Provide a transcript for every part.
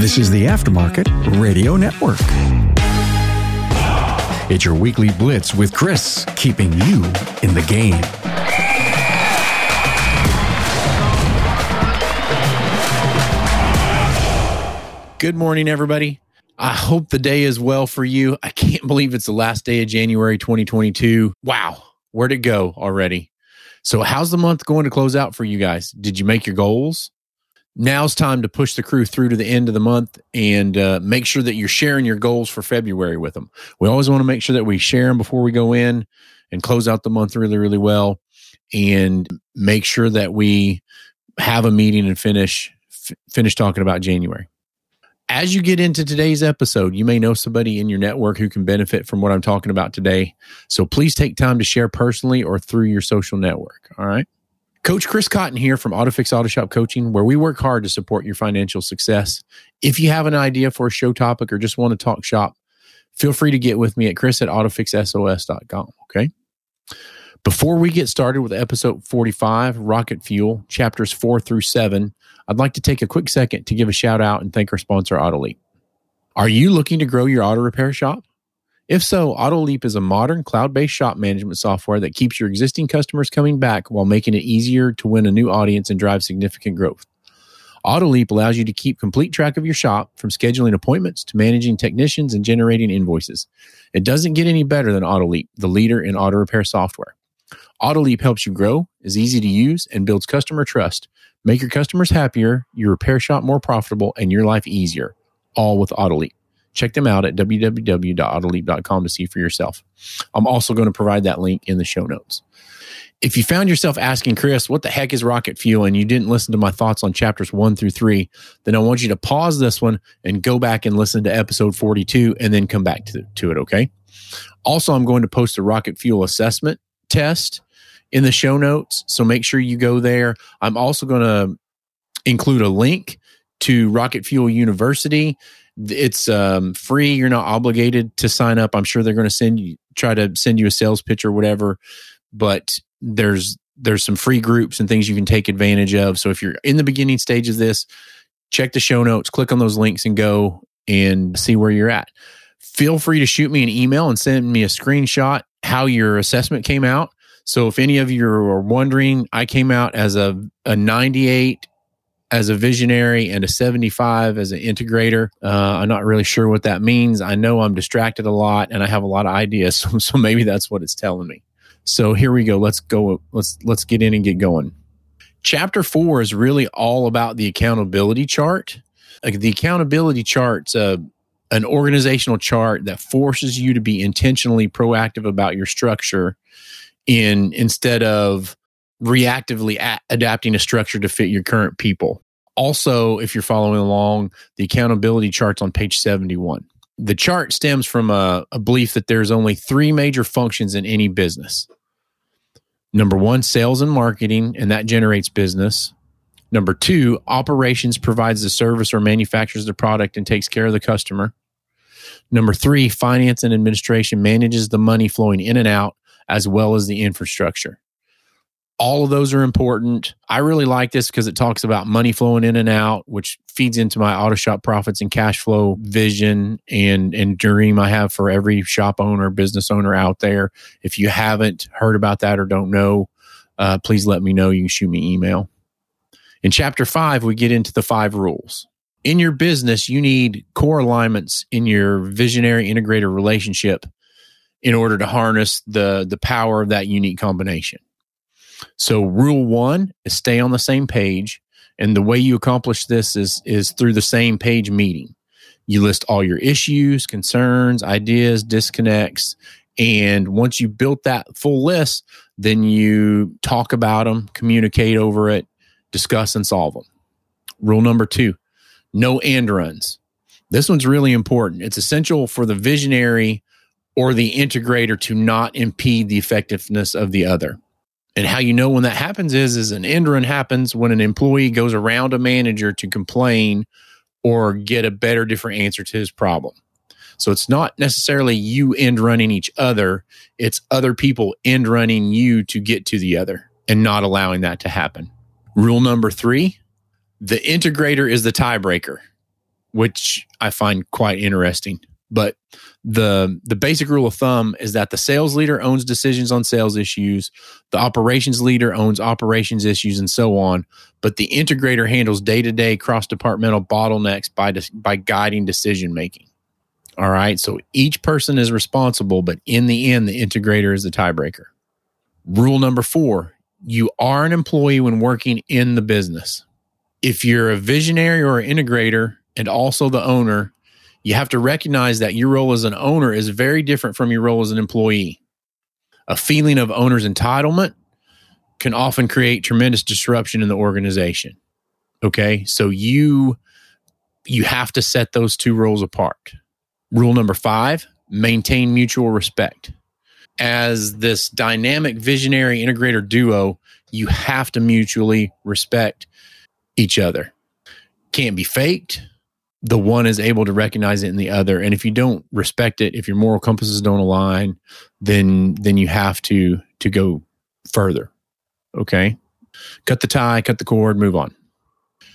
This is the Aftermarket Radio Network. It's your weekly blitz with Chris, keeping you in the game. Good morning, everybody. I hope the day is well for you. I can't believe it's the last day of January 2022. Wow, where'd it go already? So, how's the month going to close out for you guys? Did you make your goals? Now's time to push the crew through to the end of the month and uh, make sure that you're sharing your goals for February with them. We always want to make sure that we share them before we go in and close out the month really, really well and make sure that we have a meeting and finish f- finish talking about January as you get into today's episode, you may know somebody in your network who can benefit from what I'm talking about today. So please take time to share personally or through your social network. All right. Coach Chris Cotton here from AutoFix Auto Shop Coaching, where we work hard to support your financial success. If you have an idea for a show topic or just want to talk shop, feel free to get with me at chris at autofixsos.com. Okay. Before we get started with episode 45, Rocket Fuel, chapters four through seven, I'd like to take a quick second to give a shout out and thank our sponsor, AutoLeap. Are you looking to grow your auto repair shop? If so, AutoLeap is a modern cloud based shop management software that keeps your existing customers coming back while making it easier to win a new audience and drive significant growth. AutoLeap allows you to keep complete track of your shop from scheduling appointments to managing technicians and generating invoices. It doesn't get any better than AutoLeap, the leader in auto repair software. AutoLeap helps you grow, is easy to use, and builds customer trust Make your customers happier, your repair shop more profitable, and your life easier, all with Autoleap. Check them out at www.autoleap.com to see for yourself. I'm also going to provide that link in the show notes. If you found yourself asking, Chris, what the heck is rocket fuel, and you didn't listen to my thoughts on chapters one through three, then I want you to pause this one and go back and listen to episode 42 and then come back to, to it, okay? Also, I'm going to post a rocket fuel assessment test in the show notes. So make sure you go there. I'm also going to include a link to Rocket Fuel University. It's um, free. You're not obligated to sign up. I'm sure they're going to send you, try to send you a sales pitch or whatever. But there's there's some free groups and things you can take advantage of. So if you're in the beginning stage of this, check the show notes, click on those links, and go and see where you're at. Feel free to shoot me an email and send me a screenshot how your assessment came out so if any of you are wondering, I came out as a, a 98 as a visionary and a 75 as an integrator. Uh, I'm not really sure what that means. I know I'm distracted a lot and I have a lot of ideas. So, so maybe that's what it's telling me. So here we go. Let's go. Let's, let's get in and get going. Chapter four is really all about the accountability chart. Like the accountability chart's uh, an organizational chart that forces you to be intentionally proactive about your structure in instead of reactively a- adapting a structure to fit your current people. Also, if you're following along, the accountability charts on page 71. The chart stems from a, a belief that there's only three major functions in any business. Number one, sales and marketing, and that generates business. Number two, operations provides the service or manufactures the product and takes care of the customer. Number three, finance and administration manages the money flowing in and out as well as the infrastructure. All of those are important. I really like this because it talks about money flowing in and out, which feeds into my auto shop profits and cash flow vision and, and dream I have for every shop owner, business owner out there. If you haven't heard about that or don't know, uh, please let me know. You can shoot me email. In chapter five, we get into the five rules. In your business, you need core alignments in your visionary integrator relationship in order to harness the the power of that unique combination. So rule 1 is stay on the same page and the way you accomplish this is is through the same page meeting. You list all your issues, concerns, ideas, disconnects and once you built that full list, then you talk about them, communicate over it, discuss and solve them. Rule number 2, no end runs. This one's really important. It's essential for the visionary or the integrator to not impede the effectiveness of the other. And how you know when that happens is is an end run happens when an employee goes around a manager to complain or get a better different answer to his problem. So it's not necessarily you end running each other, it's other people end running you to get to the other and not allowing that to happen. Rule number 3, the integrator is the tiebreaker. which I find quite interesting. But the the basic rule of thumb is that the sales leader owns decisions on sales issues, the operations leader owns operations issues, and so on. But the integrator handles day to day cross departmental bottlenecks by by guiding decision making. All right, so each person is responsible, but in the end, the integrator is the tiebreaker. Rule number four: you are an employee when working in the business. If you're a visionary or an integrator and also the owner, you have to recognize that your role as an owner is very different from your role as an employee. A feeling of owner's entitlement can often create tremendous disruption in the organization. Okay? So you you have to set those two roles apart. Rule number 5, maintain mutual respect. As this dynamic visionary integrator duo, you have to mutually respect each other. Can't be faked the one is able to recognize it in the other. And if you don't respect it if your moral compasses don't align then then you have to to go further. Okay? Cut the tie cut the cord move on.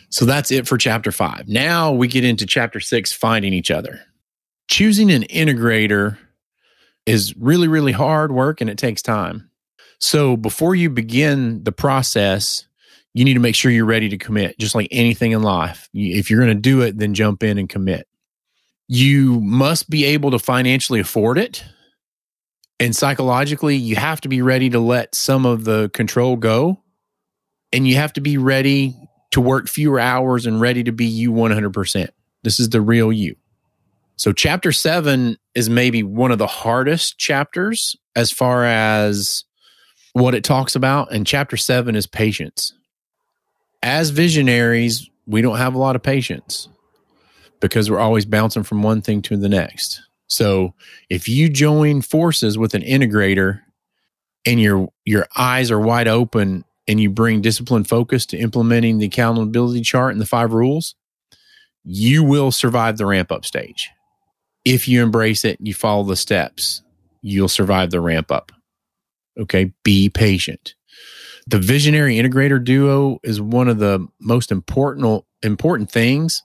So that's it for chapter 5 now we get into chapter 6 finding each other. Choosing an integrator is really really hard work and it takes time. So before you begin the process you need to make sure you're ready to commit, just like anything in life. If you're going to do it, then jump in and commit. You must be able to financially afford it. And psychologically, you have to be ready to let some of the control go. And you have to be ready to work fewer hours and ready to be you 100%. This is the real you. So, chapter seven is maybe one of the hardest chapters as far as what it talks about. And chapter seven is patience as visionaries, we don't have a lot of patience because we're always bouncing from one thing to the next. So if you join forces with an integrator and your your eyes are wide open and you bring discipline focus to implementing the accountability chart and the five rules, you will survive the ramp up stage. If you embrace it, and you follow the steps, you'll survive the ramp up. Okay, be patient the visionary integrator duo is one of the most important important things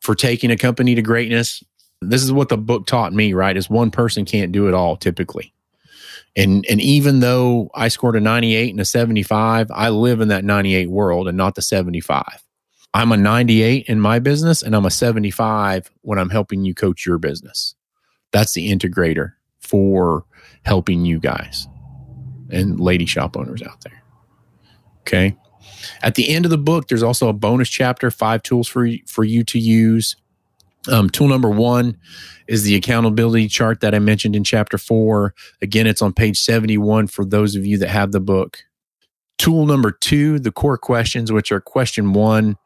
for taking a company to greatness. This is what the book taught me, right? Is one person can't do it all typically. And and even though I scored a 98 and a 75, I live in that 98 world and not the 75. I'm a 98 in my business and I'm a 75 when I'm helping you coach your business. That's the integrator for helping you guys and lady shop owners out there. Okay. At the end of the book, there's also a bonus chapter, five tools for, for you to use. Um, tool number one is the accountability chart that I mentioned in chapter four. Again, it's on page 71 for those of you that have the book. Tool number two, the core questions, which are question one,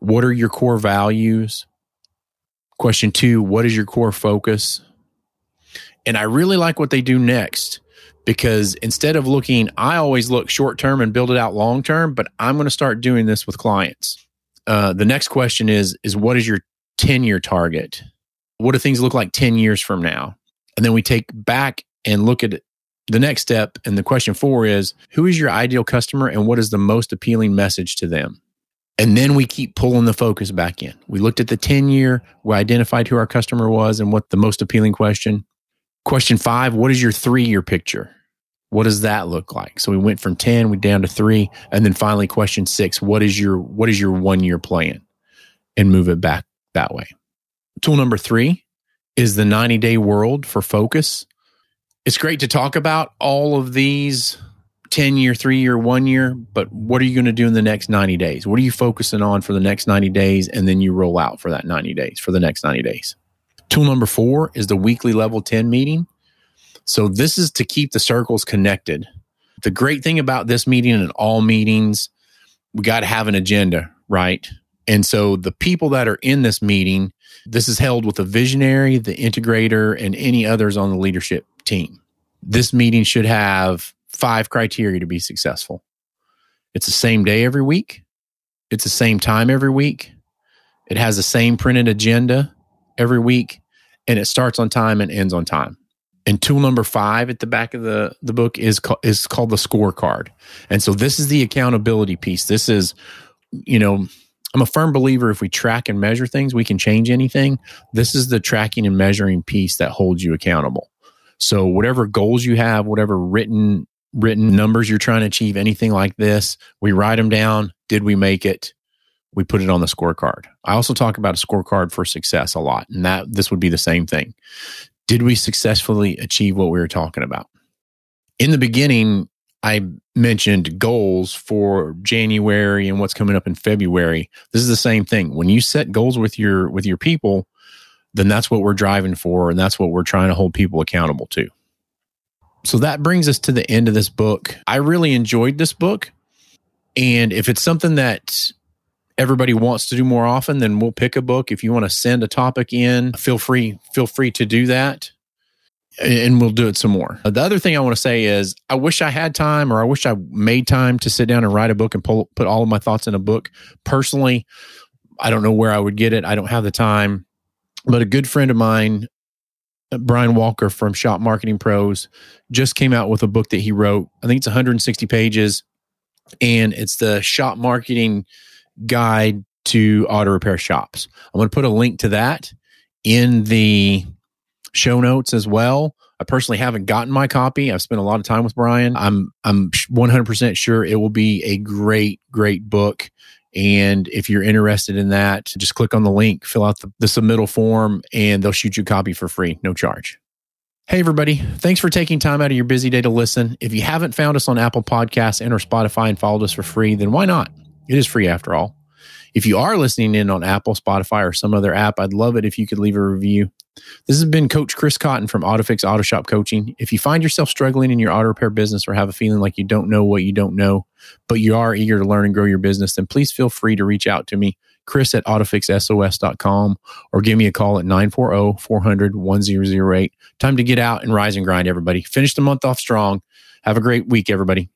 what are your core values? Question two, what is your core focus? And I really like what they do next because instead of looking, I always look short term and build it out long term, but I'm going to start doing this with clients. Uh, the next question is is what is your 10 year target? What do things look like 10 years from now? And then we take back and look at the next step. And the question four is who is your ideal customer and what is the most appealing message to them? And then we keep pulling the focus back in. We looked at the 10 year, we identified who our customer was and what the most appealing question. Question five, what is your three year picture? What does that look like? So we went from 10, we down to three. And then finally, question six, what is your what is your one year plan? And move it back that way. Tool number three is the 90 day world for focus. It's great to talk about all of these 10 year, three year, one year, but what are you going to do in the next 90 days? What are you focusing on for the next 90 days? And then you roll out for that 90 days, for the next 90 days. Tool number four is the weekly level 10 meeting. So this is to keep the circles connected. The great thing about this meeting and all meetings, we got to have an agenda, right? And so the people that are in this meeting, this is held with the visionary, the integrator, and any others on the leadership team. This meeting should have five criteria to be successful. It's the same day every week. It's the same time every week. It has the same printed agenda every week and it starts on time and ends on time. And tool number five at the back of the, the book is, is called the scorecard. And so this is the accountability piece. This is, you know, I'm a firm believer if we track and measure things, we can change anything. This is the tracking and measuring piece that holds you accountable. So whatever goals you have, whatever written written numbers you're trying to achieve, anything like this, we write them down. Did we make it? We put it on the scorecard. I also talk about a scorecard for success a lot, and that this would be the same thing. Did we successfully achieve what we were talking about? In the beginning, I mentioned goals for January and what's coming up in February. This is the same thing. When you set goals with your with your people, then that's what we're driving for and that's what we're trying to hold people accountable to. So that brings us to the end of this book. I really enjoyed this book. And if it's something that everybody wants to do more often, then we'll pick a book. If you want to send a topic in, feel free feel free to do that and we'll do it some more. The other thing I want to say is I wish I had time or I wish I made time to sit down and write a book and pull, put all of my thoughts in a book. Personally, I don't know where I would get it. I don't have the time. But a good friend of mine, Brian Walker from Shop Marketing Pros, just came out with a book that he wrote. I think it's 160 pages and it's the shop marketing guide to auto repair shops. I'm going to put a link to that in the show notes as well. I personally haven't gotten my copy. I've spent a lot of time with Brian. I'm I'm 100% sure it will be a great great book. And if you're interested in that, just click on the link, fill out the, the submittal form, and they'll shoot you a copy for free, no charge. Hey everybody, thanks for taking time out of your busy day to listen. If you haven't found us on Apple Podcasts and or Spotify and followed us for free, then why not? It is free after all. If you are listening in on Apple, Spotify, or some other app, I'd love it if you could leave a review. This has been Coach Chris Cotton from AutoFix Auto Shop Coaching. If you find yourself struggling in your auto repair business or have a feeling like you don't know what you don't know, but you are eager to learn and grow your business, then please feel free to reach out to me, Chris at AutoFixSOS.com, or give me a call at 940 400 1008. Time to get out and rise and grind, everybody. Finish the month off strong. Have a great week, everybody.